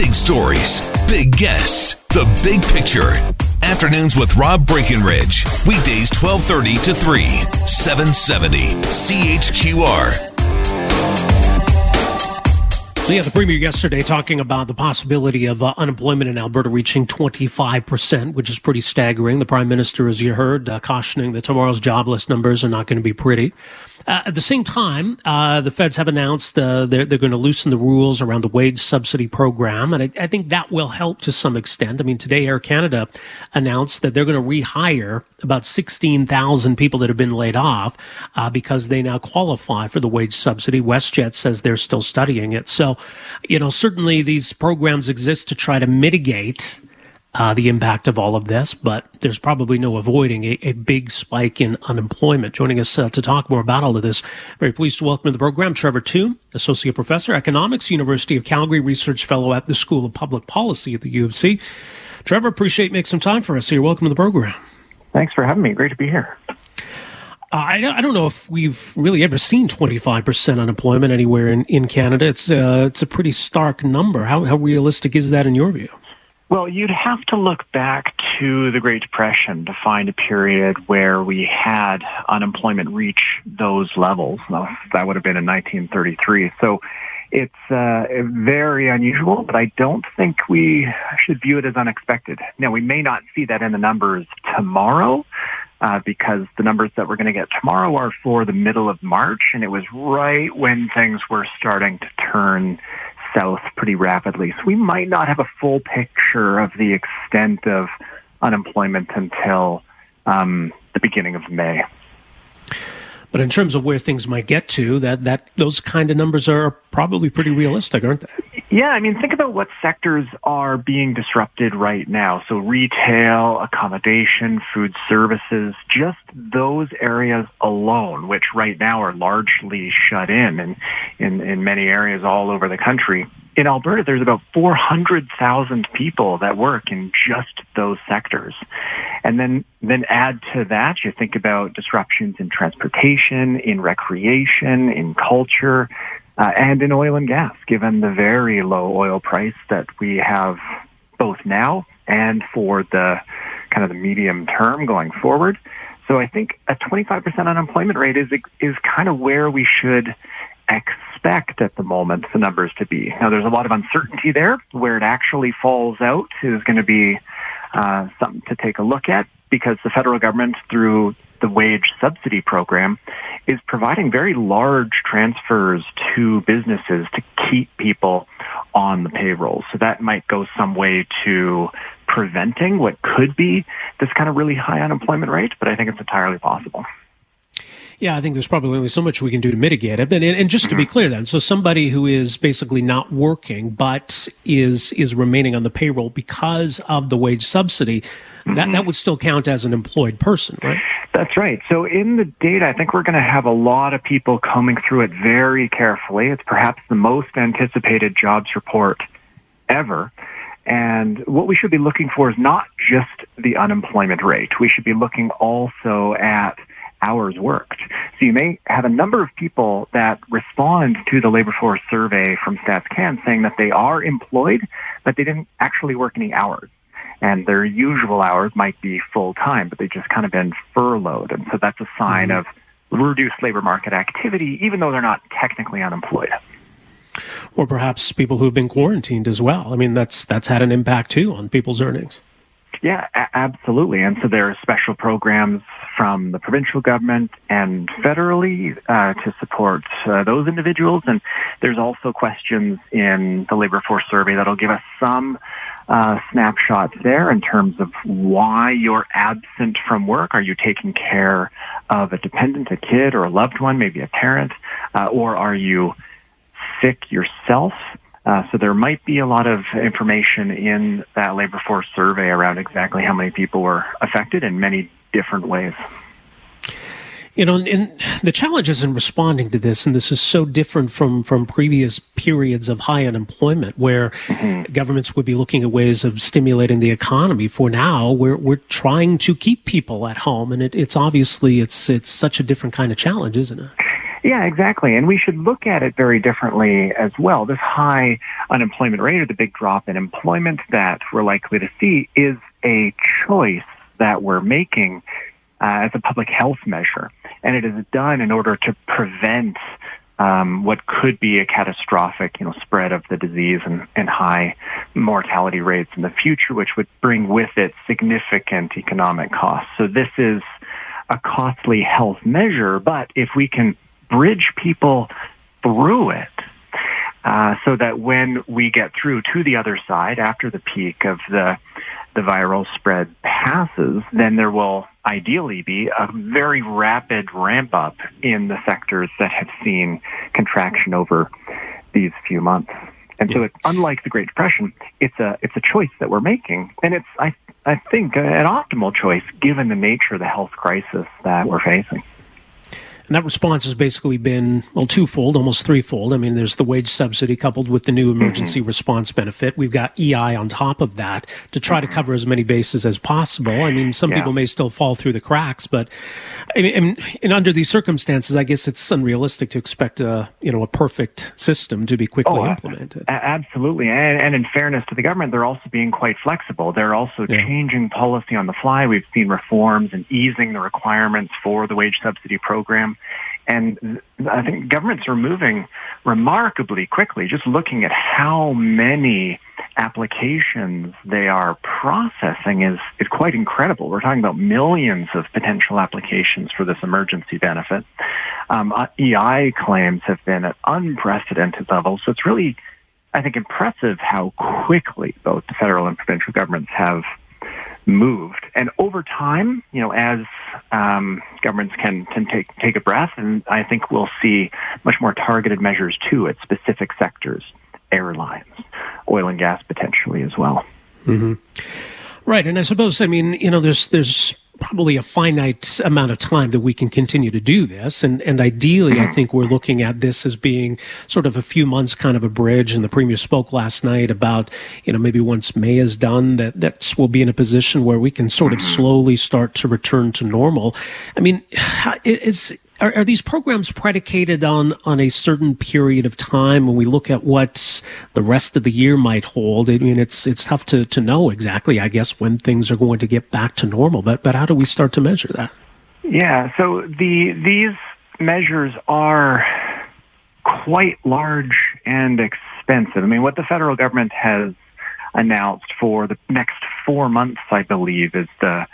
Big stories, big guests, the big picture. Afternoons with Rob Breckenridge. Weekdays 1230 to 3, 770 CHQR. So, yeah, the Premier yesterday talking about the possibility of uh, unemployment in Alberta reaching 25%, which is pretty staggering. The Prime Minister, as you heard, uh, cautioning that tomorrow's jobless numbers are not going to be pretty. Uh, at the same time, uh, the feds have announced uh, they're, they're going to loosen the rules around the wage subsidy program, and I, I, think that will help to some extent. I mean, today Air Canada announced that they're going to rehire about 16,000 people that have been laid off uh, because they now qualify for the wage subsidy. WestJet says they're still studying it. So, you know, certainly these programs exist to try to mitigate uh, the impact of all of this, but there's probably no avoiding a, a big spike in unemployment. Joining us uh, to talk more about all of this, very pleased to welcome to the program Trevor Tombe, Associate Professor, Economics, University of Calgary Research Fellow at the School of Public Policy at the U of C. Trevor, appreciate making some time for us here. Welcome to the program. Thanks for having me. Great to be here. Uh, I, I don't know if we've really ever seen 25% unemployment anywhere in, in Canada. It's, uh, it's a pretty stark number. How, how realistic is that in your view? Well, you'd have to look back to the Great Depression to find a period where we had unemployment reach those levels. That would have been in 1933. So it's uh, very unusual, but I don't think we should view it as unexpected. Now, we may not see that in the numbers tomorrow, uh, because the numbers that we're going to get tomorrow are for the middle of March, and it was right when things were starting to turn south pretty rapidly. So we might not have a full picture of the extent of unemployment until um, the beginning of May. But in terms of where things might get to, that, that those kind of numbers are probably pretty realistic, aren't they? Yeah, I mean, think about what sectors are being disrupted right now. So retail, accommodation, food services, just those areas alone, which right now are largely shut in in, in, in many areas all over the country in Alberta, there's about 400,000 people that work in just those sectors. And then, then add to that, you think about disruptions in transportation, in recreation, in culture, uh, and in oil and gas, given the very low oil price that we have both now and for the kind of the medium term going forward. So I think a 25% unemployment rate is, is kind of where we should expect at the moment the numbers to be. Now, there's a lot of uncertainty there. Where it actually falls out is going to be uh, something to take a look at because the federal government, through the wage subsidy program, is providing very large transfers to businesses to keep people on the payroll. So that might go some way to preventing what could be this kind of really high unemployment rate, but I think it's entirely possible. Yeah, I think there's probably only so much we can do to mitigate it. And, and just to be mm-hmm. clear, then, so somebody who is basically not working but is is remaining on the payroll because of the wage subsidy, that that mm-hmm. would still count as an employed person, right? That's right. So in the data, I think we're going to have a lot of people coming through it very carefully. It's perhaps the most anticipated jobs report ever. And what we should be looking for is not just the unemployment rate. We should be looking also at hours worked. So you may have a number of people that respond to the labor force survey from StatsCan saying that they are employed, but they didn't actually work any hours. And their usual hours might be full time, but they've just kind of been furloughed. And so that's a sign mm-hmm. of reduced labor market activity, even though they're not technically unemployed. Or perhaps people who've been quarantined as well. I mean, that's that's had an impact too on people's earnings. Yeah, a- absolutely. And so there are special programs from the provincial government and federally uh, to support uh, those individuals. And there's also questions in the labor force survey that'll give us some uh, snapshots there in terms of why you're absent from work. Are you taking care of a dependent, a kid, or a loved one, maybe a parent, uh, or are you sick yourself? Uh, so there might be a lot of information in that labor force survey around exactly how many people were affected in many different ways. You know, and the challenges in responding to this, and this is so different from from previous periods of high unemployment, where mm-hmm. governments would be looking at ways of stimulating the economy. For now, we're we're trying to keep people at home, and it, it's obviously it's it's such a different kind of challenge, isn't it? Yeah, exactly. And we should look at it very differently as well. This high unemployment rate or the big drop in employment that we're likely to see is a choice that we're making uh, as a public health measure. And it is done in order to prevent um, what could be a catastrophic, you know, spread of the disease and, and high mortality rates in the future, which would bring with it significant economic costs. So this is a costly health measure, but if we can bridge people through it, uh, so that when we get through to the other side after the peak of the the viral spread passes, then there will ideally be a very rapid ramp up in the sectors that have seen contraction over these few months. And so, it's, unlike the Great Depression, it's a it's a choice that we're making, and it's I I think an optimal choice given the nature of the health crisis that we're facing. And that response has basically been, well, twofold, almost threefold. I mean, there's the wage subsidy coupled with the new emergency mm-hmm. response benefit. We've got EI on top of that to try mm-hmm. to cover as many bases as possible. I mean, some yeah. people may still fall through the cracks, but I mean, and under these circumstances, I guess it's unrealistic to expect a, you know, a perfect system to be quickly oh, implemented. absolutely. And, and, in fairness to the government, they're also being quite flexible. They're also yeah. changing policy on the fly. We've seen reforms and easing the requirements for the wage subsidy program. And I think governments are moving remarkably quickly, just looking at how many applications they are processing is, is quite incredible. We're talking about millions of potential applications for this emergency benefit. Um, uh, EI claims have been at unprecedented levels. So it's really, I think, impressive how quickly both the federal and provincial governments have moved. And over time, you know, as um, governments can, can take, take a breath, and I think we'll see much more targeted measures too at specific sectors, airlines, oil and gas potentially as well. Mm-hmm. Right, and I suppose I mean you know there's there's probably a finite amount of time that we can continue to do this. And, and ideally, I think we're looking at this as being sort of a few months kind of a bridge. And the premier spoke last night about, you know, maybe once May is done, that that we'll be in a position where we can sort of mm-hmm. slowly start to return to normal. I mean, is are, are, these programs predicated on on a certain period of time when we look at what the rest of the year might hold? I mean it's it's tough to, to know exactly i guess when things are going to get back to normal but but how do we start to measure that? Yeah so the these measures are quite large and expensive. I mean what the federal government has announced for the next four months i believe is the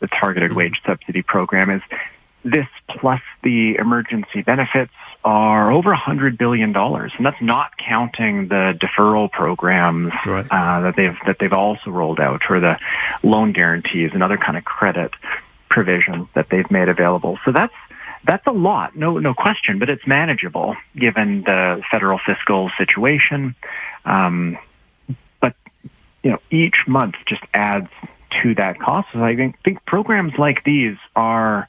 the targeted mm-hmm. wage subsidy program is this plus the emergency benefits are over $100 billion. And that's not counting the deferral programs right. uh, that, they've, that they've also rolled out or the loan guarantees and other kind of credit provisions that they've made available. So that's, that's a lot, no, no question, but it's manageable given the federal fiscal situation. Um, but, you know, each month just adds to that cost. So I think, think programs like these are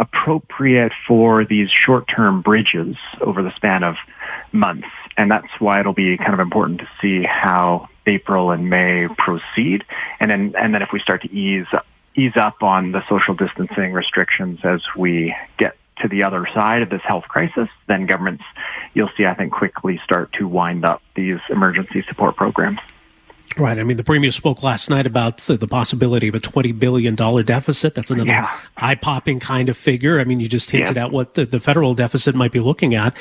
appropriate for these short-term bridges over the span of months. And that's why it'll be kind of important to see how April and May proceed. And then, and then if we start to ease, ease up on the social distancing restrictions as we get to the other side of this health crisis, then governments, you'll see, I think, quickly start to wind up these emergency support programs. Right. I mean, the premier spoke last night about the possibility of a $20 billion deficit. That's another yeah. eye popping kind of figure. I mean, you just hinted yeah. at what the, the federal deficit might be looking at.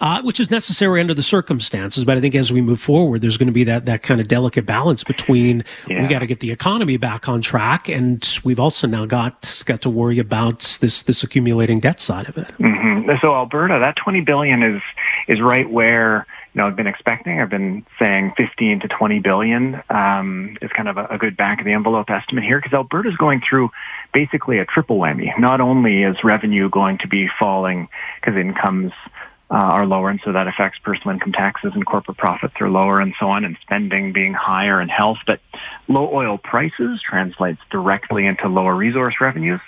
Uh, which is necessary under the circumstances. But I think as we move forward, there's going to be that, that kind of delicate balance between yeah. we got to get the economy back on track, and we've also now got got to worry about this this accumulating debt side of it. Mm-hmm. So Alberta, that 20 billion is is right where you know, I've been expecting. I've been saying 15 to 20 billion um, is kind of a, a good back of the envelope estimate here because Alberta's going through basically a triple whammy. Not only is revenue going to be falling because incomes uh, are lower, and so that affects personal income taxes and corporate profits are lower, and so on, and spending being higher and health. But low oil prices translates directly into lower resource revenues,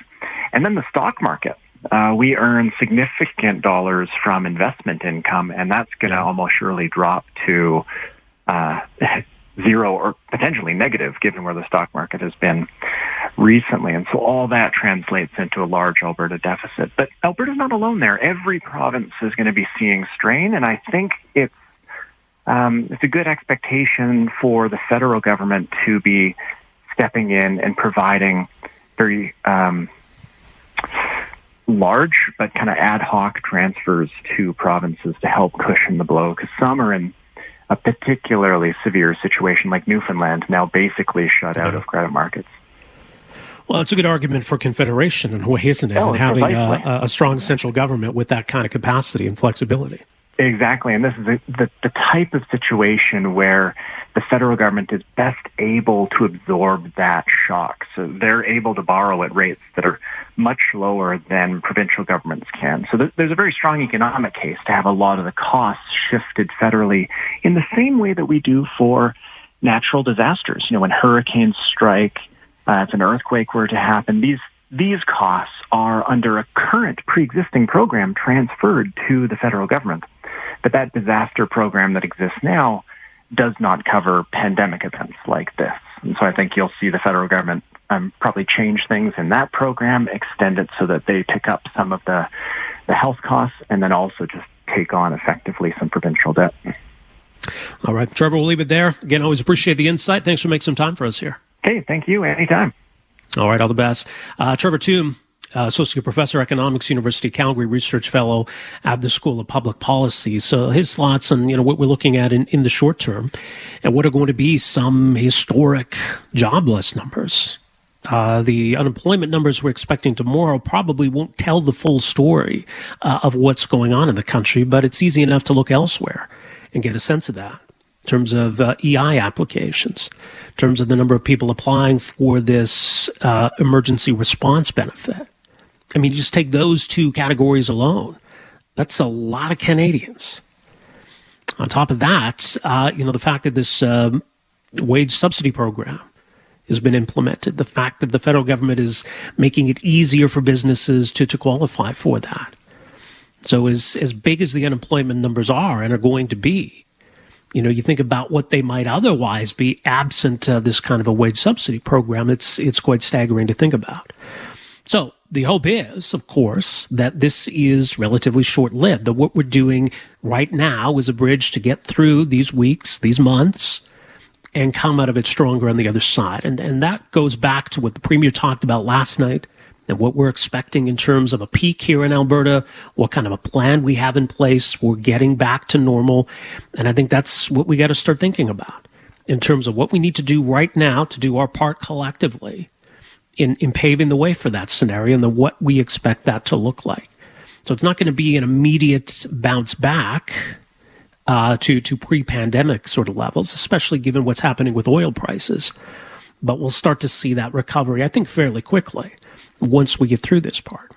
and then the stock market uh, we earn significant dollars from investment income, and that's going to almost surely drop to uh, zero or potentially negative, given where the stock market has been recently. And so all that translates into a large Alberta deficit. But Alberta's not alone there. Every province is going to be seeing strain, and I think it's um, it's a good expectation for the federal government to be stepping in and providing very um, large but kind of ad hoc transfers to provinces to help cushion the blow because some are in a particularly severe situation like Newfoundland now basically shut out of credit markets. Well, it's a good argument for confederation in a way, isn't it? Oh, and having a, a, strong central government with that kind of capacity and flexibility. Exactly, and this is the, the, the type of situation where the federal government is best able to absorb that shock. So they're able to borrow at rates that are much lower than provincial governments can. So th- there's a very strong economic case to have a lot of the costs shifted federally in the same way that we do for natural disasters. You know, when hurricanes strike, uh, if an earthquake were to happen, these these costs are under a current pre-existing program transferred to the federal government. But that disaster program that exists now does not cover pandemic events like this. And so I think you'll see the federal government um, probably change things in that program, extend it so that they pick up some of the, the health costs, and then also just take on effectively some provincial debt. All right, Trevor, we'll leave it there. Again, always appreciate the insight. Thanks for making some time for us here. Hey, thank you. Anytime. All right, all the best. Uh, Trevor Tombe, uh, Associate Professor, Economics, University of Calgary Research Fellow at the School of Public Policy. So his thoughts on you know what we're looking at in, in the short term, and what are going to be some historic jobless numbers. Uh, the unemployment numbers we're expecting tomorrow probably won't tell the full story uh, of what's going on in the country, but it's easy enough to look elsewhere and get a sense of that in terms of uh, EI applications, in terms of the number of people applying for this uh, emergency response benefit. I mean, just take those two categories alone. That's a lot of Canadians. On top of that, uh, you know, the fact that this um, wage subsidy program has been implemented, the fact that the federal government is making it easier for businesses to, to qualify for that. So, as, as big as the unemployment numbers are and are going to be, you know, you think about what they might otherwise be absent uh, this kind of a wage subsidy program. It's it's quite staggering to think about. So the hope is, of course, that this is relatively short lived. That what we're doing right now is a bridge to get through these weeks, these months, and come out of it stronger on the other side. And and that goes back to what the premier talked about last night and what we're expecting in terms of a peak here in Alberta, what kind of a plan we have in place for getting back to normal. And I think that's what we got to start thinking about in terms of what we need to do right now to do our part collectively in, in paving the way for that scenario and the, what we expect that to look like. So it's not going to be an immediate bounce back uh, to to pre-pandemic sort of levels, especially given what's happening with oil prices. But we'll start to see that recovery, I think, fairly quickly once we get through this part.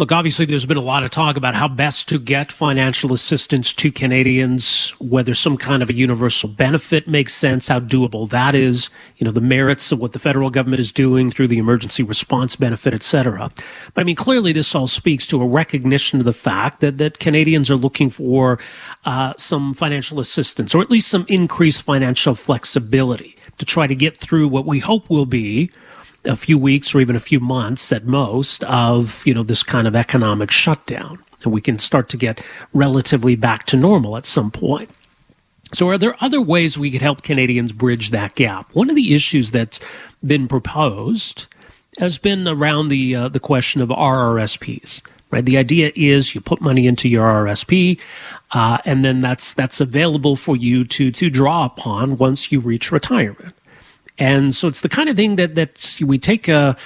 Look, obviously, there's been a lot of talk about how best to get financial assistance to Canadians, whether some kind of a universal benefit makes sense, how doable that is, you know, the merits of what the federal government is doing through the emergency response benefit, et cetera. But I mean, clearly, this all speaks to a recognition of the fact that, that Canadians are looking for uh, some financial assistance, or at least some increased financial flexibility to try to get through what we hope will be a few weeks or even a few months at most of you know this kind of economic shutdown. And we can start to get relatively back to normal at some point. So are there other ways we could help canadians bridge that gap? One of the issues that's been proposed has been around the uh, the question of rrsps right? The idea is you put money into your rrsp uh, and then that's that's available for you to to draw upon once you reach retirement and so it's the kind of thing that, that we take a,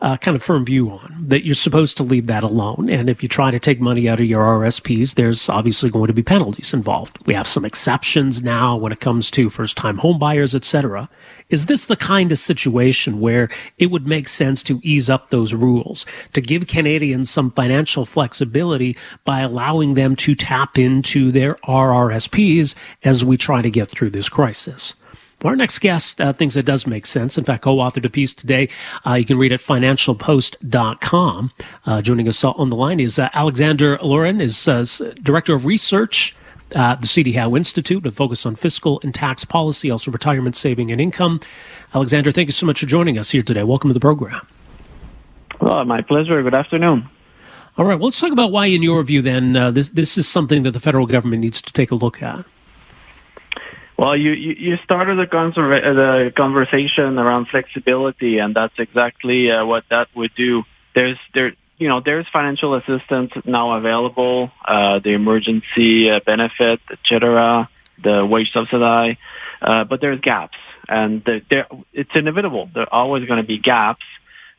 a kind of firm view on that you're supposed to leave that alone. And if you try to take money out of your RSPs, there's obviously going to be penalties involved. We have some exceptions now when it comes to first time home buyers, etc. Is this the kind of situation where it would make sense to ease up those rules, to give Canadians some financial flexibility by allowing them to tap into their RRSPs as we try to get through this crisis? Our next guest uh, thinks it does make sense. In fact, co-authored a piece today. Uh, you can read at financialpost.com. Uh, joining us on the line is uh, Alexander Laurin, is uh, Director of Research uh, the CD Howe Institute, a focus on fiscal and tax policy, also retirement saving and income. Alexander, thank you so much for joining us here today. Welcome to the program. Well, my pleasure. Good afternoon. All right, well, let's talk about why, in your view, then, uh, this, this is something that the federal government needs to take a look at. Well, you, you, started the, conserva- the conversation around flexibility, and that's exactly uh, what that would do. There's there you know there's financial assistance now available, uh, the emergency uh, benefit, etc., the wage subsidy, uh, but there's gaps, and there it's inevitable. There are always going to be gaps,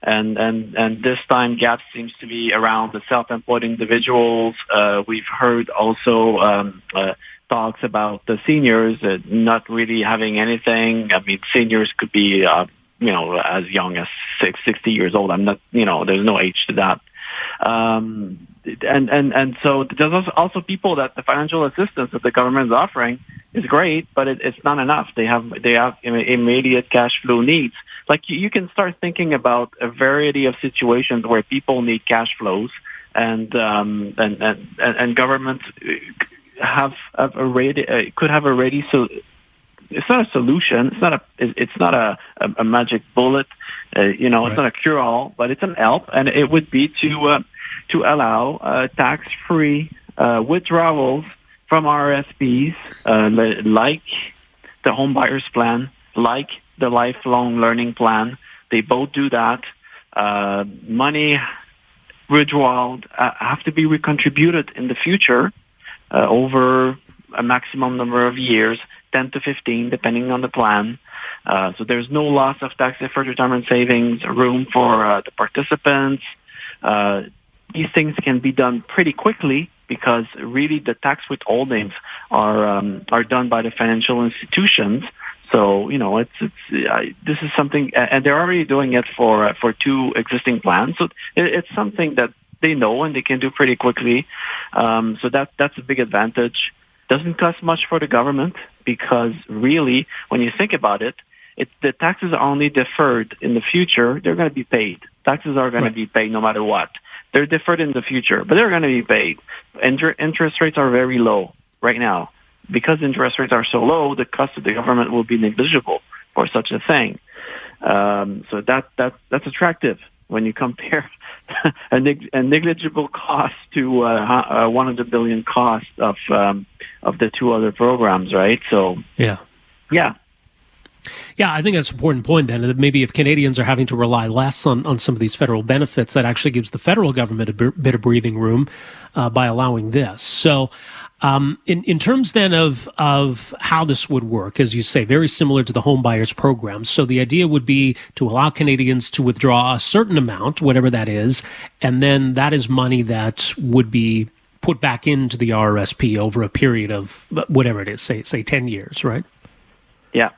and and and this time gaps seems to be around the self-employed individuals. Uh, we've heard also. Um, uh, talks about the seniors not really having anything. I mean, seniors could be, uh, you know, as young as six, 60 years old. I'm not, you know, there's no age to that. Um, and, and, and so there's also people that the financial assistance that the government is offering is great, but it, it's not enough. They have, they have immediate cash flow needs. Like you, you can start thinking about a variety of situations where people need cash flows and, um, and, and, and government have, have already uh, could have already so it's not a solution. It's not a it's not a, a, a magic bullet. Uh, you know, right. it's not a cure all, but it's an help, and it would be to uh, to allow uh, tax free uh, withdrawals from RSPs, uh, like the home buyers plan, like the lifelong learning plan. They both do that. Uh, money withdrawal have to be recontributed in the future uh, over a maximum number of years, 10 to 15, depending on the plan. Uh, so there's no loss of tax deferred retirement savings, room for uh, the participants. Uh, these things can be done pretty quickly because really the tax withholdings are um, are done by the financial institutions. So you know, it's it's uh, this is something, and they're already doing it for uh, for two existing plans. So it, it's something that they know and they can do pretty quickly. Um, so that that's a big advantage. Doesn't cost much for the government because really, when you think about it, it the taxes are only deferred in the future. They're going to be paid. Taxes are going right. to be paid no matter what. They're deferred in the future, but they're going to be paid. Inter- interest rates are very low right now. Because interest rates are so low, the cost of the government will be negligible for such a thing. Um, so that that that's attractive when you compare a, neg- a, negligible cost to uh, uh, 100 billion cost of um, of the two other programs, right? So yeah, yeah. Yeah, I think that's an important point then. That maybe if Canadians are having to rely less on, on some of these federal benefits, that actually gives the federal government a bit of breathing room uh, by allowing this. So um, in, in terms then of, of how this would work, as you say, very similar to the home buyers program. So the idea would be to allow Canadians to withdraw a certain amount, whatever that is, and then that is money that would be put back into the RRSP over a period of whatever it is, say say ten years, right? Yeah,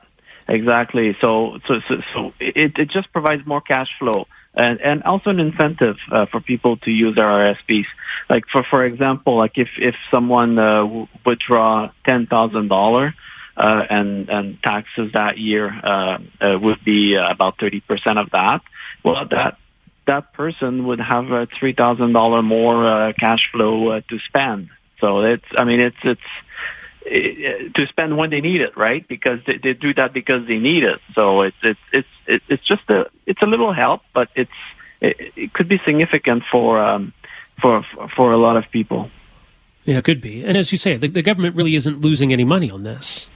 exactly. So so so, so it, it just provides more cash flow and, and also an incentive uh, for people to use their RSPs. Like for for example, like if if someone uh, w- withdraw ten thousand dollar. Uh, and and taxes that year uh, uh, would be uh, about thirty percent of that. Well, that that person would have a three thousand dollar more uh, cash flow to spend. So it's I mean it's it's to spend when they need it, right? Because they, they do that because they need it. So it's it's it's it's just a it's a little help, but it's it, it could be significant for um, for for a lot of people. Yeah, it could be. And as you say, the, the government really isn't losing any money on this.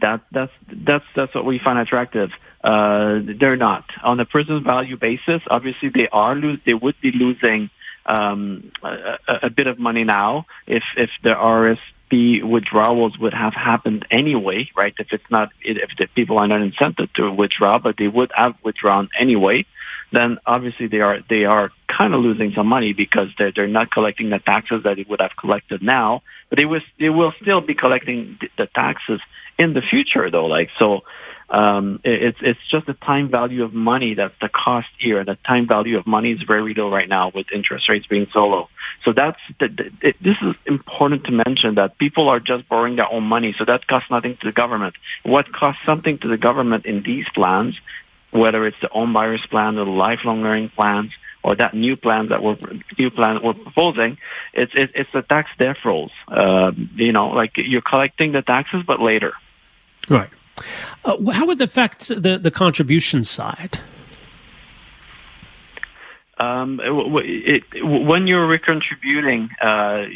That that's that's that's what we find attractive. Uh, they're not on a present value basis. Obviously, they are lose. They would be losing um, a, a, bit of money now if if the RS the withdrawals would have happened anyway, right? If it's not, if the people are not incented to withdraw, but they would have withdrawn anyway, then obviously they are they are kind of losing some money because they're they're not collecting the taxes that they would have collected now, but they will they will still be collecting the taxes in the future though. Like so, um, it's it's just the time value of money that's the cost here. The time value of money is very low right now with interest rates being so low. So that's the, the, it, this is important to mention that people are just borrowing their own money. So that costs nothing to the government. What costs something to the government in these plans, whether it's the home buyers plan or the lifelong learning plans or that new plan that we're new plan that we're proposing, it's it, it's the tax deferrals. Uh, you know, like you're collecting the taxes, but later. Right. Uh, how would it affect the the contribution side? Um, it, it, when you're recontributing uh,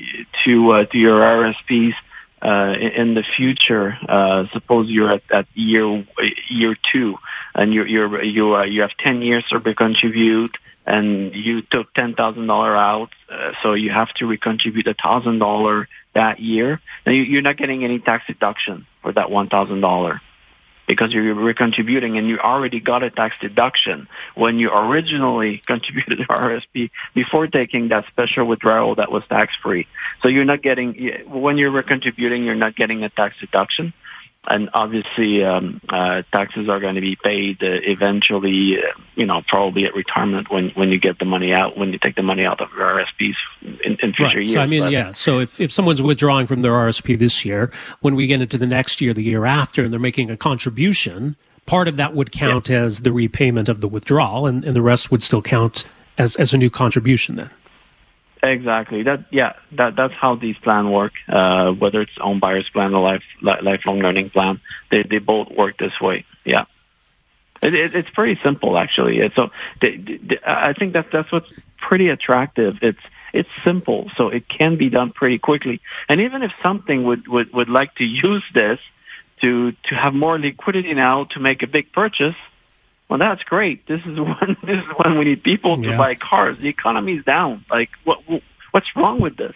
to uh, to your RSPs uh, in the future, uh, suppose you're at, at year year two, and you're, you're you uh, you have ten years to recontribute, and you took ten thousand dollar out, uh, so you have to recontribute a thousand dollar that year. Now you're not getting any tax deduction for that one thousand dollar because you're recontributing and you already got a tax deduction when you originally contributed to RSP before taking that special withdrawal that was tax free. So you're not getting, when you're recontributing, you're not getting a tax deduction and obviously um, uh, taxes are going to be paid uh, eventually. Uh, you know, probably at retirement when when you get the money out, when you take the money out of your RSPs in, in future right. years. So I mean, but, yeah. So if if someone's withdrawing from their RSP this year, when we get into the next year, the year after, and they're making a contribution, part of that would count yeah. as the repayment of the withdrawal, and, and the rest would still count as as a new contribution then. Exactly. That yeah. That that's how these plans work. Uh, whether it's home buyers plan or life lifelong learning plan, they they both work this way. Yeah. It, it, it's pretty simple actually. It's so they, they, I think that that's what's pretty attractive. It's it's simple, so it can be done pretty quickly. And even if something would would would like to use this to to have more liquidity now to make a big purchase, well, that's great. This is when this is when we need people to yeah. buy cars. The economy is down. Like, what what's wrong with this?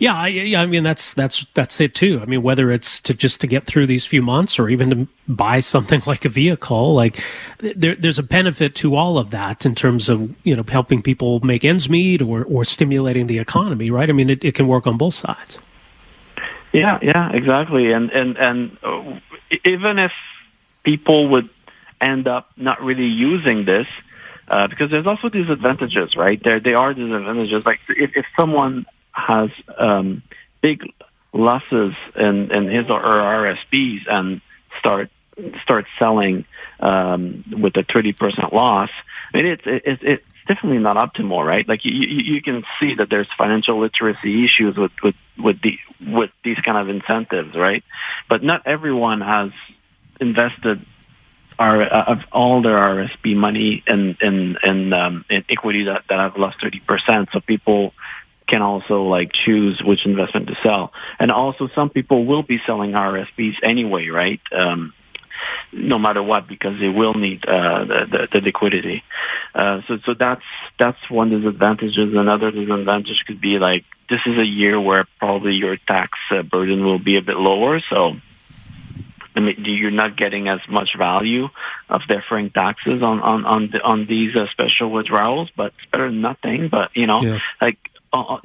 Yeah, I, yeah. I mean, that's that's that's it too. I mean, whether it's to just to get through these few months, or even to buy something like a vehicle, like there, there's a benefit to all of that in terms of you know helping people make ends meet or or stimulating the economy, right? I mean, it, it can work on both sides. Yeah, yeah, exactly. And and and uh, even if people would end up not really using this uh, because there's also disadvantages, right? There, there are disadvantages. Like if, if someone has um, big losses in, in his or her RSPs and start start selling um, with a 30% loss, I mean, it's, it, it's definitely not optimal, right? Like you, you, you can see that there's financial literacy issues with, with, with the, with these kind of incentives, right? But not everyone has invested uh, of all their RSP money in in in, um, in equity that, that have lost thirty percent. So people can also like choose which investment to sell, and also some people will be selling RSPs anyway, right? Um, no matter what, because they will need uh, the, the, the liquidity. Uh, so so that's that's one disadvantage. Another disadvantage could be like this is a year where probably your tax uh, burden will be a bit lower, so I mean, you're not getting as much value of deferring taxes on on on, the, on these uh, special withdrawals, but it's better than nothing. But you know, yeah. like uh, uh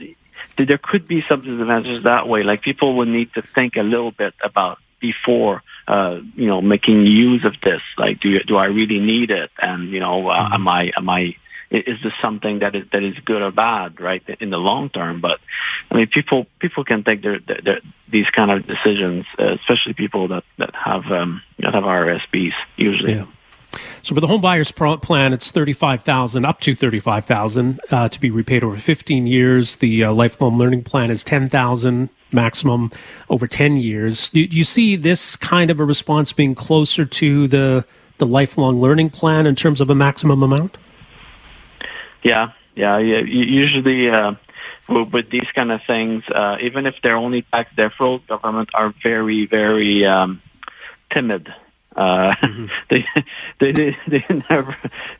there could be some disadvantages that way. Like people would need to think a little bit about before uh, you know making use of this. Like, do do I really need it? And you know, uh, mm-hmm. am I am I is this something that is that is good or bad, right, in the long term? But I mean, people people can take their, their, their these kind of decisions, uh, especially people that that have um, that have RSPs usually. Yeah. So for the home buyers plan, it's thirty-five thousand up to thirty-five thousand uh, to be repaid over fifteen years. The uh, lifelong learning plan is ten thousand maximum over ten years. Do, do, you see this kind of a response being closer to the the lifelong learning plan in terms of a maximum amount? Yeah, yeah, yeah. Usually, uh, with these kind of things, uh, even if they're only tax deferrals, government are very, very um, timid. Uh, mm-hmm. they, they, they, they never,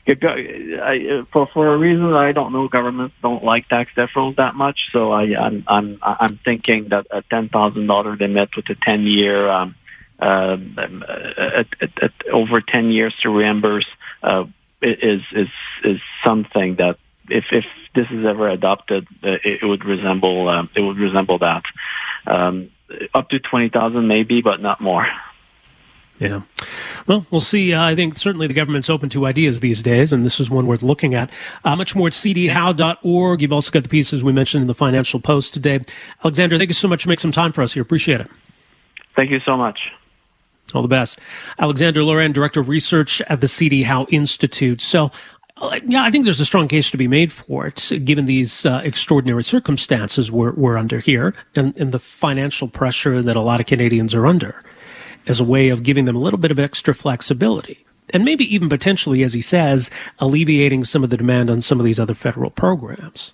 I, for, for a reason I don't know, governments don't like tax deferrals that much. So I, I'm, I'm, I'm thinking that a $10,000 limit with a 10 year, um, uh, at, at, at over 10 years to reimburse, uh, is is is something that if if this is ever adopted, uh, it, it, would resemble uh, it would resemble that. Um, up to twenty thousand, maybe, but not more. Yeah. Well, we'll see. Uh, I think certainly the government's open to ideas these days, and this is one worth looking at. Uh, much more at cdhowe.org. You've also got the pieces we mentioned in the Financial Post today. Alexander, thank you so much for making some time for us here. Appreciate it. Thank you so much. All the best. Alexander Laurin, Director of Research at the CD Howe Institute. So Uh, yeah, I think there's a strong case to be made for it, given these uh, extraordinary circumstances we're, we're under here and, and the financial pressure that a lot of Canadians are under, as a way of giving them a little bit of extra flexibility. And maybe even potentially, as he says, alleviating some of the demand on some of these other federal programs.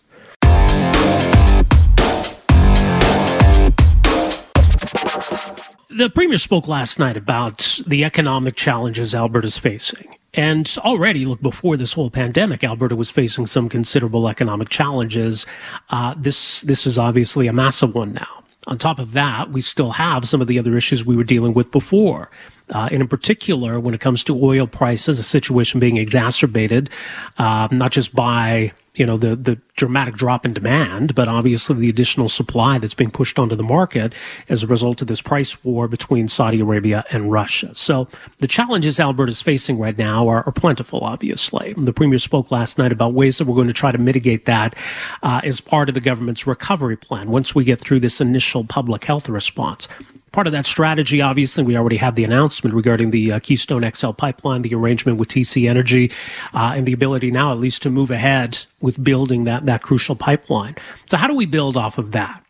The Premier spoke last night about the economic challenges Alberta's facing. And already, look, before this whole pandemic, Alberta was facing some considerable economic challenges. Uh, this this is obviously a massive one now. On top of that, we still have some of the other issues we were dealing with before. Uh, and in particular, when it comes to oil prices, a situation being exacerbated uh, not just by you know the the dramatic drop in demand, but obviously the additional supply that's being pushed onto the market as a result of this price war between Saudi Arabia and Russia. So the challenges Alberta is facing right now are, are, plentiful. Obviously, the premier spoke last night about ways that we're going to try to mitigate that uh, as part of the government's recovery plan once we get through this initial public health response part of that strategy, obviously, we already had the announcement regarding the uh, Keystone XL pipeline, the arrangement with TC Energy, uh, and the ability now, at least, to move ahead with building that that crucial pipeline. So, how do we build off of that?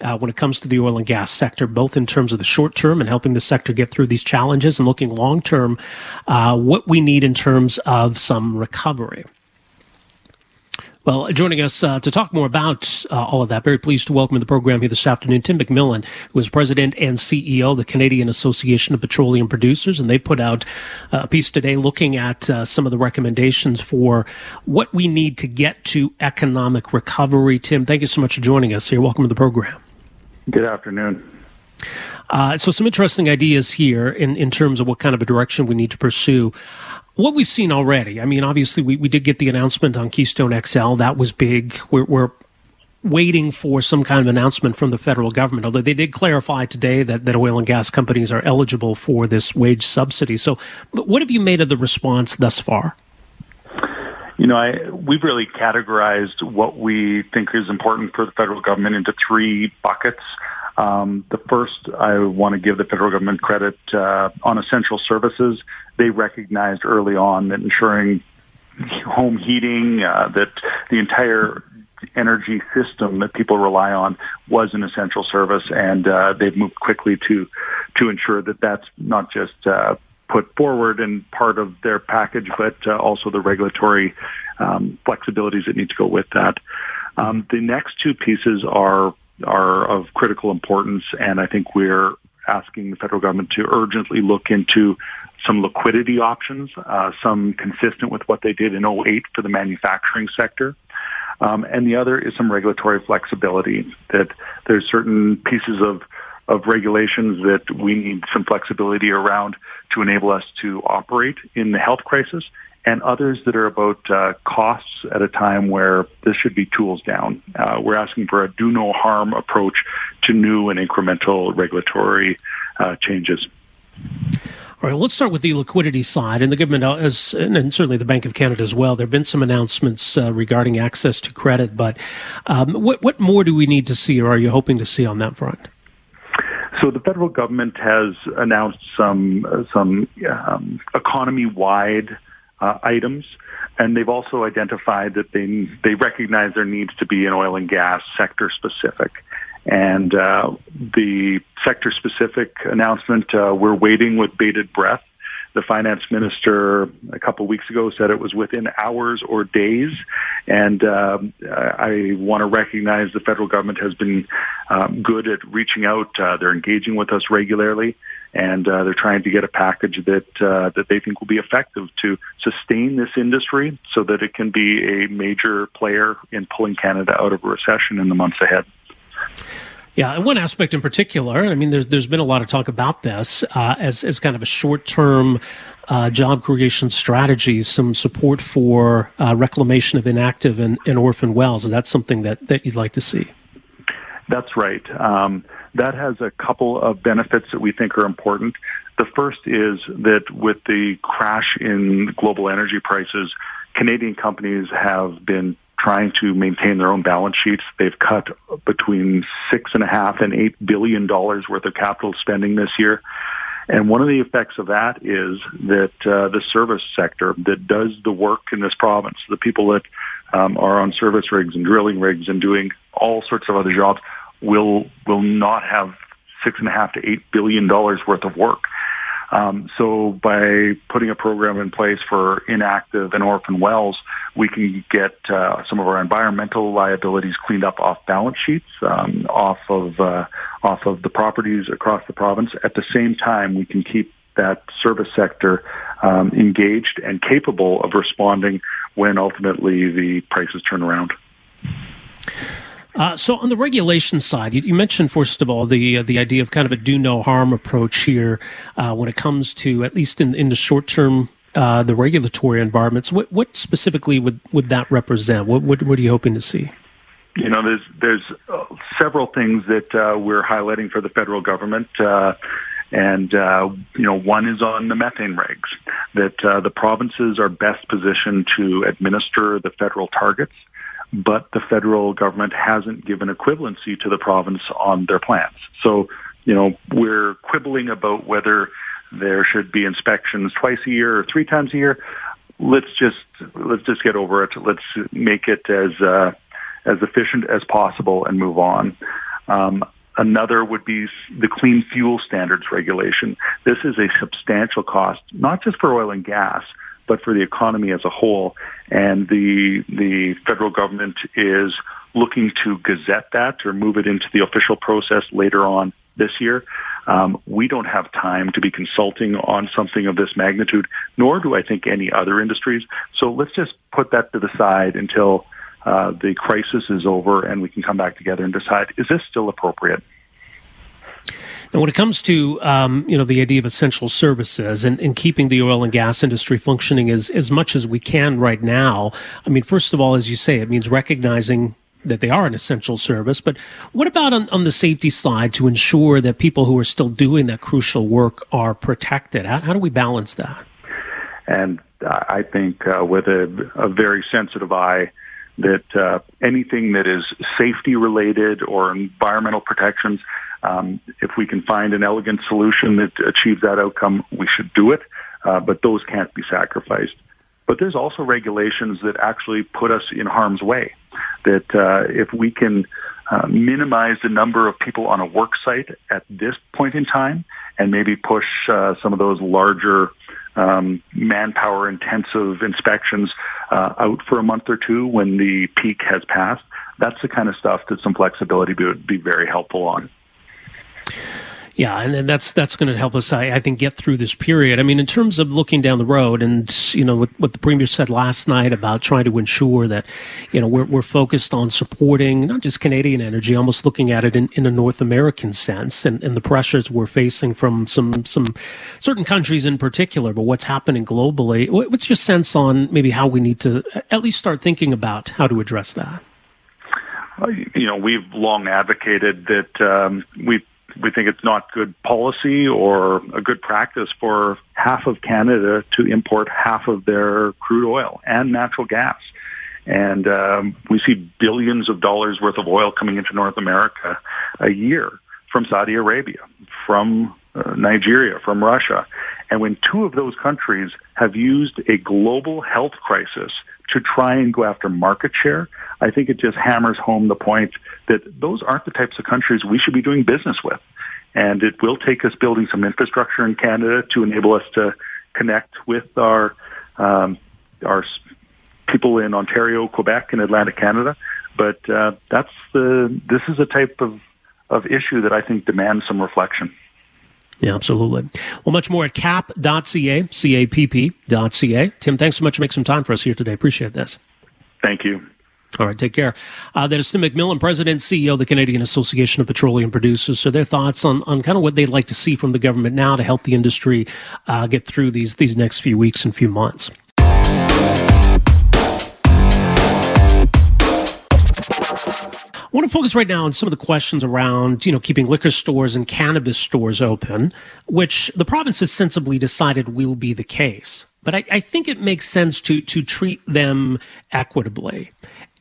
Uh, when it comes to the oil and gas sector, both in terms of the short term and helping the sector get through these challenges and looking long term, uh, what we need in terms of some recovery. Well, joining us uh, to talk more about uh, all of that, very pleased to welcome in the program here this afternoon Tim McMillan, who is president and CEO of the Canadian Association of Petroleum Producers. And they put out uh, a piece today looking at uh, some of the recommendations for what we need to get to economic recovery. Tim, thank you so much for joining us here. Welcome to the program. Good afternoon. Uh, so, some interesting ideas here in, in terms of what kind of a direction we need to pursue what we've seen already, I mean, obviously, we, we did get the announcement on Keystone XL. That was big. We're, we're waiting for some kind of announcement from the federal government, although they did clarify today that, that oil and gas companies are eligible for this wage subsidy. So, what have you made of the response thus far? You know, I, we've really categorized what we think is important for the federal government into three buckets. Um, the first, I want to give the federal government credit uh, on essential services. They recognized early on that ensuring home heating, uh, that the entire energy system that people rely on was an essential service, and uh, they've moved quickly to to ensure that that's not just uh, put forward and part of their package, but uh, also the regulatory um, flexibilities that need to go with that. Um, the next two pieces are are of critical importance, and I think we're asking the federal government to urgently look into some liquidity options, uh, some consistent with what they did in 08 for the manufacturing sector. Um, and the other is some regulatory flexibility that there's certain pieces of of regulations that we need some flexibility around to enable us to operate in the health crisis and others that are about uh, costs at a time where this should be tools down. Uh, we're asking for a do no harm approach to new and incremental regulatory uh, changes. All right, let's start with the liquidity side. And the government, has, and certainly the Bank of Canada as well, there have been some announcements uh, regarding access to credit. But um, what, what more do we need to see, or are you hoping to see on that front? So the federal government has announced some uh, some um, economy-wide uh, items, and they've also identified that they they recognize there needs to be an oil and gas sector specific. And uh, the sector specific announcement, uh, we're waiting with bated breath. The finance minister a couple weeks ago said it was within hours or days. And um, I want to recognize the federal government has been um, good at reaching out. Uh, they're engaging with us regularly and uh, they're trying to get a package that uh, that they think will be effective to sustain this industry so that it can be a major player in pulling Canada out of a recession in the months ahead. Yeah, and one aspect in particular, I mean, there's there's been a lot of talk about this uh, as as kind of a short term uh, job creation strategy, some support for uh, reclamation of inactive and, and, orphan wells. Is that something that, that you'd like to see? That's right. Um, that has a couple of benefits that we think are important. The first is that with the crash in global energy prices, Canadian companies have been trying to maintain their own balance sheets. They've cut between six and a half and eight billion dollars worth of capital spending this year. And one of the effects of that is that uh, the service sector that does the work in this province, the people that um, are on service rigs and drilling rigs and doing all sorts of other jobs, will will not have six and a half to eight billion dollars worth of work. Um, so by putting a program in place for inactive and orphan wells, we can get uh, some of our environmental liabilities cleaned up off balance sheets, um, off of uh, off of the properties across the province. At the same time, we can keep that service sector um, engaged and capable of responding when ultimately the prices turn around. Uh, so on the regulation side, you, you, mentioned first of all the uh, the idea of kind of a do no harm approach here uh, when it comes to at least in in the short term uh, the regulatory environments. What what specifically would would that represent? What what, what are you hoping to see? You know, there's there's uh, several things that uh, we're highlighting for the federal government. And, you know, one is on the methane regs, that the provinces are best positioned to administer the federal targets but the federal government hasn't given equivalency to the province on their plans. So, you know, we're quibbling about whether there should be inspections twice a year or three times a year. Let's just let's just get over it. Let's make it as uh, as efficient as possible and move on. Um, another would be the clean fuel standards regulation. This is a substantial cost, not just for oil and gas, but for the economy as a whole. And the the federal government is looking to gazette that or move it into the official process later on this year. Um, we don't have time to be consulting on something of this magnitude, nor do I think any other industries. So let's just put that to the side until uh, the crisis is over and we can come back together and decide is this still appropriate? And when it comes to um, you know the idea of essential services and, and keeping the oil and gas industry functioning as as much as we can right now, I mean, first of all, as you say, it means recognizing that they are an essential service. But what about on, on the safety side to ensure that people who are still doing that crucial work are protected? How, how do we balance that? And I think uh, with a, a very sensitive eye that uh, anything that is safety related or environmental protections um, if we can find an elegant solution that achieves that outcome, we should do it, uh, but those can't be sacrificed. But there's also regulations that actually put us in harm's way. That uh, if we can uh, minimize the number of people on a work site at this point in time, and maybe push uh, some of those larger um, manpower intensive inspections uh, out for a month or two when the peak has passed, that's the kind of stuff that some flexibility would be very helpful on. Yeah, and, and that's that's going to help us, I, I, think, get through this period. I mean, in terms of looking down the road, and you know, what, what the premier said last night about trying to ensure that, you know, we're we're focused on supporting not just Canadian energy, almost looking at it in, in a North American sense, and, and the pressures we're facing from some some certain countries in particular, but what's happening globally. What's your sense on maybe how we need to at least start thinking about how to address that? You know, we've long advocated that um, we we think it's not good policy or a good practice for half of Canada to import half of their crude oil and natural gas. And um, we see billions of dollars worth of oil coming into North America a year from Saudi Arabia, from uh, Nigeria, from Russia. And when two of those countries have used a global health crisis to try and go after market share, I think it just hammers home the point that those aren't the types of countries we should be doing business with. And it will take us building some infrastructure in Canada to enable us to connect with our um, our people in Ontario, Quebec, and Atlantic Canada. But uh, that's the this is a type of of issue that I think demands some reflection. Yeah, absolutely. Well, much more at capp.ca, C-A-P-P.ca. Tim, thanks so much for making some time for us here today. Appreciate this. Thank you. All right, take care. Uh, that is Tim McMillan, President CEO of the Canadian Association of Petroleum Producers. So their thoughts on, on kind of what they'd like to see from the government now to help the industry uh, get through these these next few weeks and few months. I want to focus right now on some of the questions around, you know, keeping liquor stores and cannabis stores open, which the province has sensibly decided will be the case. But I, I think it makes sense to to treat them equitably.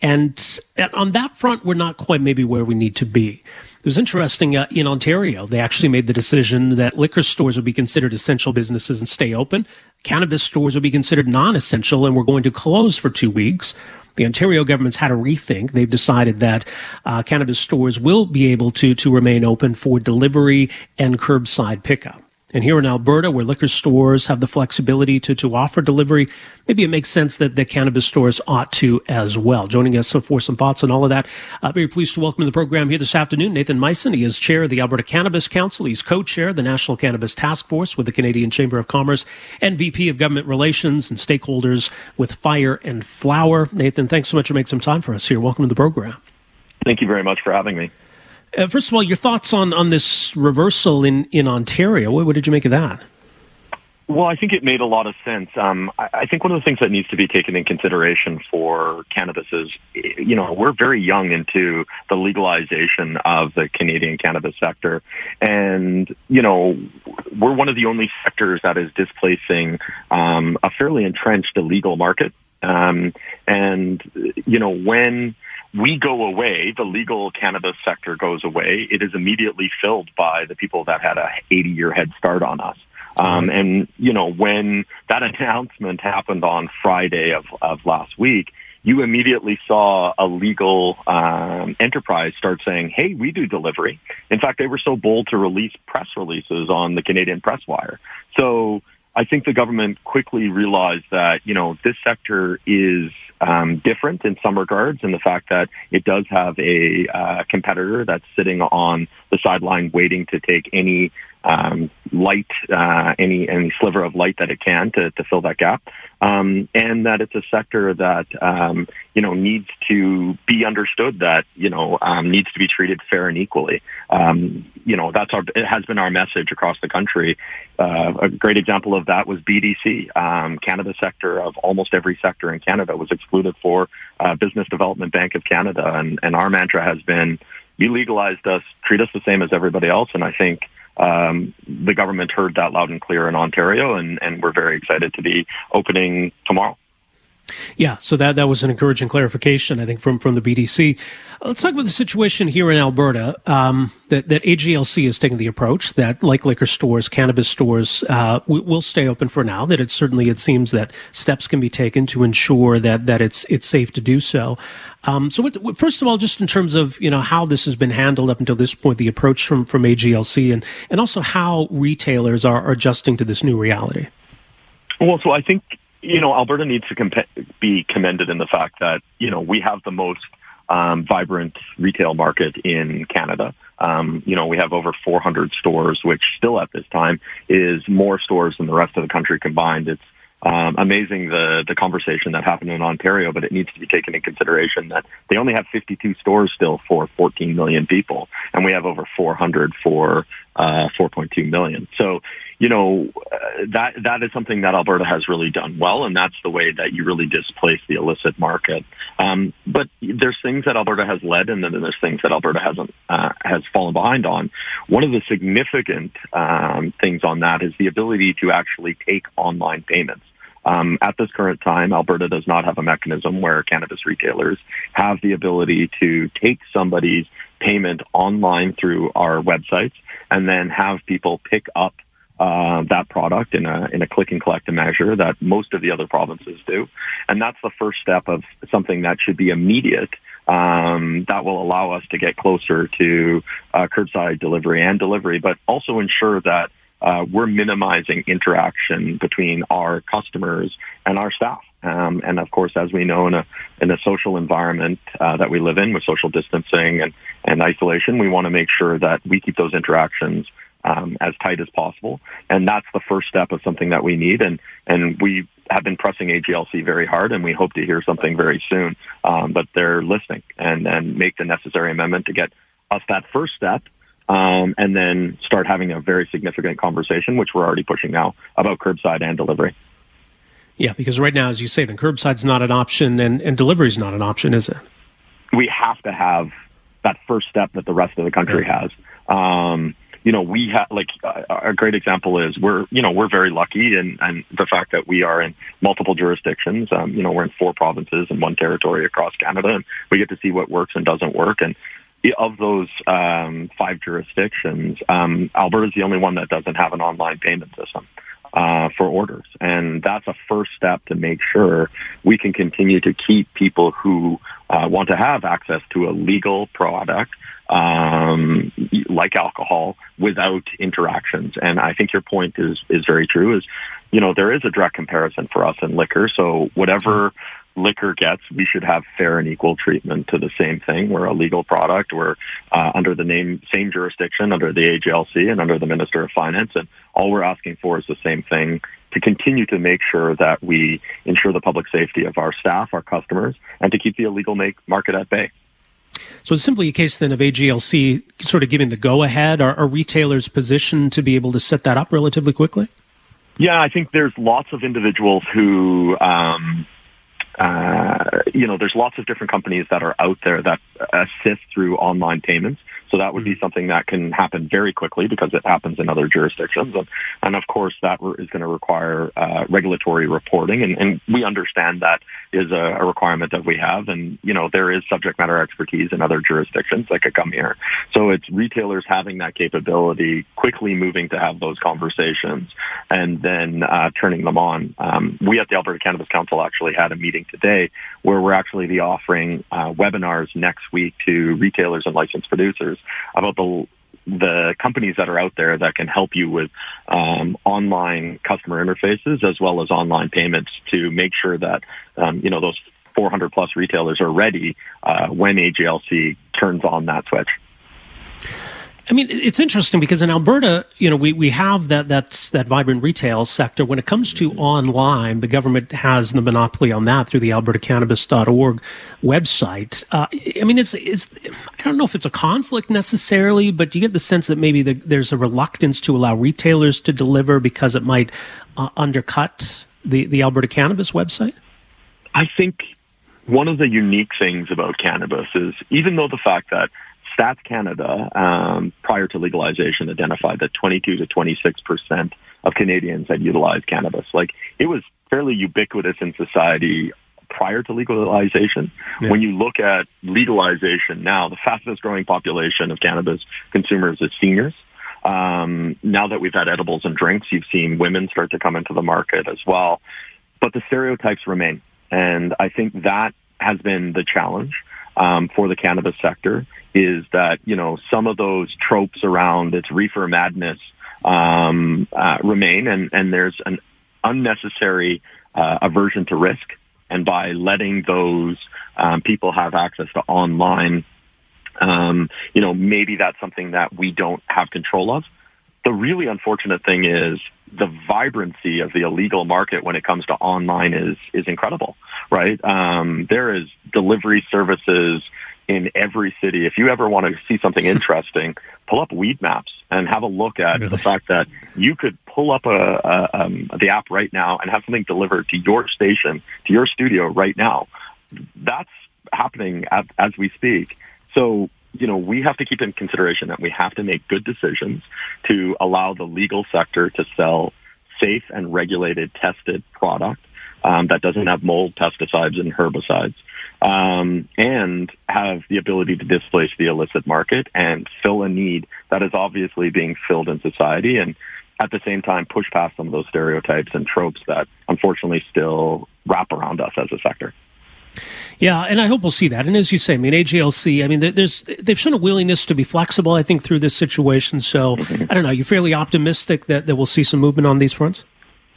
And on that front, we're not quite maybe where we need to be. It was interesting uh, in Ontario, they actually made the decision that liquor stores would be considered essential businesses and stay open. Cannabis stores would be considered non essential and were going to close for two weeks. The Ontario government's had a rethink. They've decided that uh, cannabis stores will be able to, to remain open for delivery and curbside pickup. And here in Alberta, where liquor stores have the flexibility to, to offer delivery, maybe it makes sense that the cannabis stores ought to as well. Joining us for some thoughts on all of that, uh, very pleased to welcome to the program here this afternoon Nathan Mison. He is chair of the Alberta Cannabis Council. He's co-chair of the National Cannabis Task Force with the Canadian Chamber of Commerce and VP of Government Relations and Stakeholders with Fire and Flower. Nathan, thanks so much for making some time for us here. Welcome to the program. Thank you very much for having me. Uh, first of all, your thoughts on, on this reversal in, in Ontario. What, what, did you make of that? Well, I think it made a lot of sense. Um, I, I, think one of the things that needs to be taken in consideration for cannabis is, you know, we're very young into the legalization of the Canadian cannabis sector. And, you know, we're one of the only sectors that is displacing um, a fairly entrenched illegal market. Um, and, you know, when we go away, the legal cannabis sector goes away, it is immediately filled by the people that had a 80 year head start on us. Um, and, you know, when that announcement happened on Friday of, of last week, you immediately saw a legal um, enterprise start saying, hey, we do delivery. In fact, they were so bold to release press releases on the Canadian Press Wire. So I think the government quickly realized that, you know, this sector is um, different in some regards in the fact that it does have a uh, competitor that's sitting on the sideline waiting to take any um, light, uh, any any sliver of light that it can to, to fill that gap, um, and that it's a sector that um, you know needs to be understood that you know um, needs to be treated fair and equally. Um, you know that's our it has been our message across the country. Uh, a great example of that was BDC. Um, Canada sector of almost every sector in Canada was excluded for uh, Business Development Bank of Canada, and, and our mantra has been you legalized us, treat us the same as everybody else, and I think um, the government heard that loud and clear in Ontario, and, and we're very excited to be opening tomorrow. Yeah, so that, that was an encouraging clarification, I think, from, from the BDC. Let's talk about the situation here in Alberta. Um, that, that AGLC is taking the approach that, like liquor stores, cannabis stores uh, will stay open for now. That it certainly it seems that steps can be taken to ensure that that it's it's safe to do so. Um, so, what, first of all, just in terms of you know how this has been handled up until this point, the approach from from AGLC, and and also how retailers are, are adjusting to this new reality. Well, so I think you know, Alberta needs to be commended in the fact that, you know, we have the most um, vibrant retail market in Canada. Um, you know, we have over 400 stores, which still at this time is more stores than the rest of the country combined. It's um, amazing the the conversation that happened in Ontario, but it needs to be taken in consideration that they only have 52 stores still for 14 million people, and we have over 400 for uh, 4.2 million. So, you know, uh, that that is something that Alberta has really done well, and that's the way that you really displace the illicit market. Um, but there's things that Alberta has led, and then there's things that Alberta hasn't uh, has fallen behind on. One of the significant um, things on that is the ability to actually take online payments. Um, at this current time, Alberta does not have a mechanism where cannabis retailers have the ability to take somebody's payment online through our websites and then have people pick up uh, that product in a in a click and collect measure that most of the other provinces do, and that's the first step of something that should be immediate. Um, that will allow us to get closer to uh, curbside delivery and delivery, but also ensure that uh, we're minimizing interaction between our customers and our staff. Um, and of course, as we know, in a in a social environment uh, that we live in with social distancing and and isolation, we want to make sure that we keep those interactions um, as tight as possible. And that's the first step of something that we need. And and we have been pressing AGLC very hard, and we hope to hear something very soon. Um, but they're listening and and make the necessary amendment to get us that first step um, and then start having a very significant conversation, which we're already pushing now, about curbside and delivery. Yeah, because right now, as you say, the curbside's not an option and, and delivery's not an option, is it? We have to have that first step that the rest of the country has. Um, you know, we have like a great example is we're, you know, we're very lucky and and the fact that we are in multiple jurisdictions. Um, you know, we're in four provinces and one territory across Canada, and we get to see what works and doesn't work. And of those um, five jurisdictions, um, Alberta is the only one that doesn't have an online payment system. Uh, for orders. And that's a first step to make sure we can continue to keep people who uh, want to have access to a legal product um, like alcohol without interactions. And I think your point is is very true. Is you know there is a direct comparison for us in liquor. So whatever liquor gets, we should have fair and equal treatment to the same thing. We're a legal product. We're uh, under the name same jurisdiction under the AGLC and under the Minister of Finance, and all we're asking for is the same thing to continue to make sure that we ensure the public safety of our staff, our customers, and to keep the illegal make market at bay. So it's simply a case then of AGLC sort of giving the go ahead. Are, are retailers positioned to be able to set that up relatively quickly? Yeah, I think there's lots of individuals who, um, uh, you know, there's lots of different companies that are out there that assist through online payments. So that would be mm-hmm. something that can happen very quickly because it happens in other jurisdictions. And, and of course, that is going to require uh, regulatory reporting. And, and, we understand that is a, a, requirement that we have. And, you know, there is subject matter expertise in other jurisdictions that could come here. So it's retailers having that capability, quickly moving to have those conversations and then uh, turning them on. Um, we at the Alberta Cannabis Council actually had a meeting today where we're actually be offering uh, webinars next week to retailers and licensed producers about the the companies that are out there that can help you with um, online customer interfaces as well as online payments to make sure that um, you know those 400 plus retailers are ready uh, when AGLC turns on that switch. I mean, it's interesting because in Alberta, you know, we, we have that that's that vibrant retail sector. When it comes to online, the government has the monopoly on that through the AlbertaCannabis.org website. Uh, I mean, it's it's I don't know if it's a conflict necessarily, but you get the sense that maybe the, there's a reluctance to allow retailers to deliver because it might uh, undercut the the Alberta Cannabis website. I think one of the unique things about cannabis is even though the fact that Stats Canada, um, prior to legalization, identified that 22 to 26 percent of Canadians had utilized cannabis. Like it was fairly ubiquitous in society prior to legalization. Yeah. When you look at legalization now, the fastest growing population of cannabis consumers is seniors. Um, now that we've had edibles and drinks, you've seen women start to come into the market as well. But the stereotypes remain. And I think that has been the challenge um, for the cannabis sector is that you know some of those tropes around its reefer madness um, uh, remain, and and there's an unnecessary uh, aversion to risk, and by letting those um, people have access to online, um, you know maybe that's something that we don't have control of. The really unfortunate thing is the vibrancy of the illegal market when it comes to online is is incredible, right? Um, there is delivery services in every city. If you ever want to see something interesting, pull up Weedmaps and have a look at really? the fact that you could pull up a, a um, the app right now and have something delivered to your station, to your studio right now. That's happening at, as we speak. So you know, we have to keep in consideration that we have to make good decisions to allow the legal sector to sell safe and regulated tested product um, that doesn't have mold, pesticides, and herbicides um, and have the ability to displace the illicit market and fill a need that is obviously being filled in society and at the same time push past some of those stereotypes and tropes that unfortunately still wrap around us as a sector. Yeah, and I hope we'll see that. And as you say, I mean, AGLC, I mean, there's they've shown a willingness to be flexible. I think through this situation. So mm-hmm. I don't know. You're fairly optimistic that, that we'll see some movement on these fronts.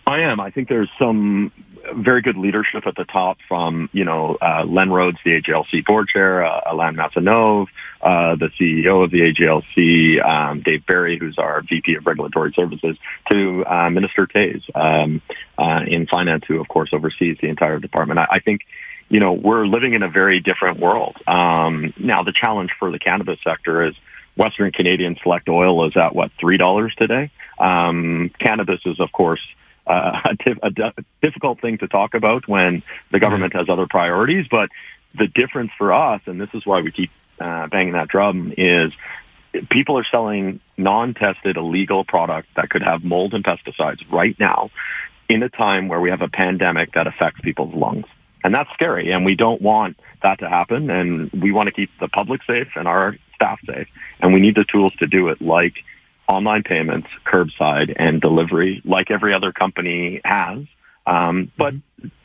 I am. I think there's some very good leadership at the top from, you know, uh, Len Rhodes, the AGLC board chair, uh, Alain Maisonneuve, uh, the CEO of the AGLC, um, Dave Barry, who's our VP of Regulatory Services, to uh, Minister Toews um, uh, in finance, who, of course, oversees the entire department. I, I think, you know, we're living in a very different world. Um, now, the challenge for the cannabis sector is Western Canadian Select Oil is at, what, $3 today? Um, cannabis is, of course, uh, a, difficult thing to talk about when the government has other priorities. But the difference for us, and this is why we keep uh, banging that drum, is people are selling non-tested illegal product that could have mold and pesticides right now in a time where we have a pandemic that affects people's lungs. And that's scary. And we don't want that to happen. And we want to keep the public safe and our staff safe. And we need the tools to do it like online payments, curbside, and delivery, like every other company has. Um, but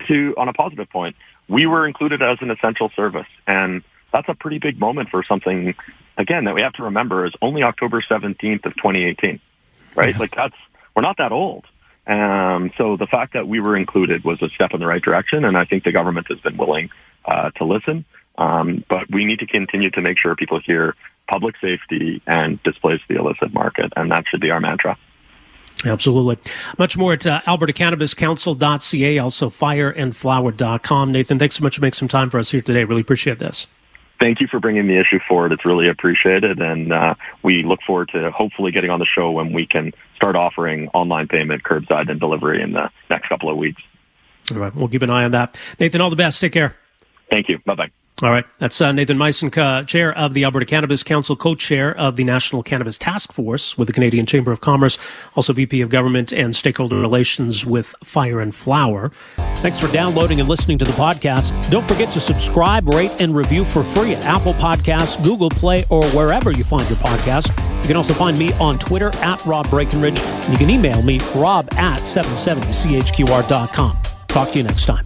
to on a positive point, we were included as an essential service, and that's a pretty big moment for something. Again, that we have to remember is only October seventeenth of 2018, right? Yeah. Like that's we're not that old. Um, so the fact that we were included was a step in the right direction, and I think the government has been willing uh, to listen. Um, but we need to continue to make sure people hear public safety and displace the illicit market, and that should be our mantra. Absolutely. Much more at uh, albertacannabiscouncil.ca, also fireandflower.com. Nathan, thanks so much for making some time for us here today. Really appreciate this. Thank you for bringing the issue forward. It's really appreciated, and uh, we look forward to hopefully getting on the show when we can start offering online payment, curbside, and delivery in the next couple of weeks. All right. We'll keep an eye on that. Nathan, all the best. Take care. Thank you. Bye bye. All right. That's uh, Nathan Mison, uh, chair of the Alberta Cannabis Council, co chair of the National Cannabis Task Force with the Canadian Chamber of Commerce, also VP of Government and Stakeholder Relations with Fire and Flower. Thanks for downloading and listening to the podcast. Don't forget to subscribe, rate, and review for free at Apple Podcasts, Google Play, or wherever you find your podcast. You can also find me on Twitter at Rob Breckenridge. And you can email me, rob at 770chqr.com. Talk to you next time.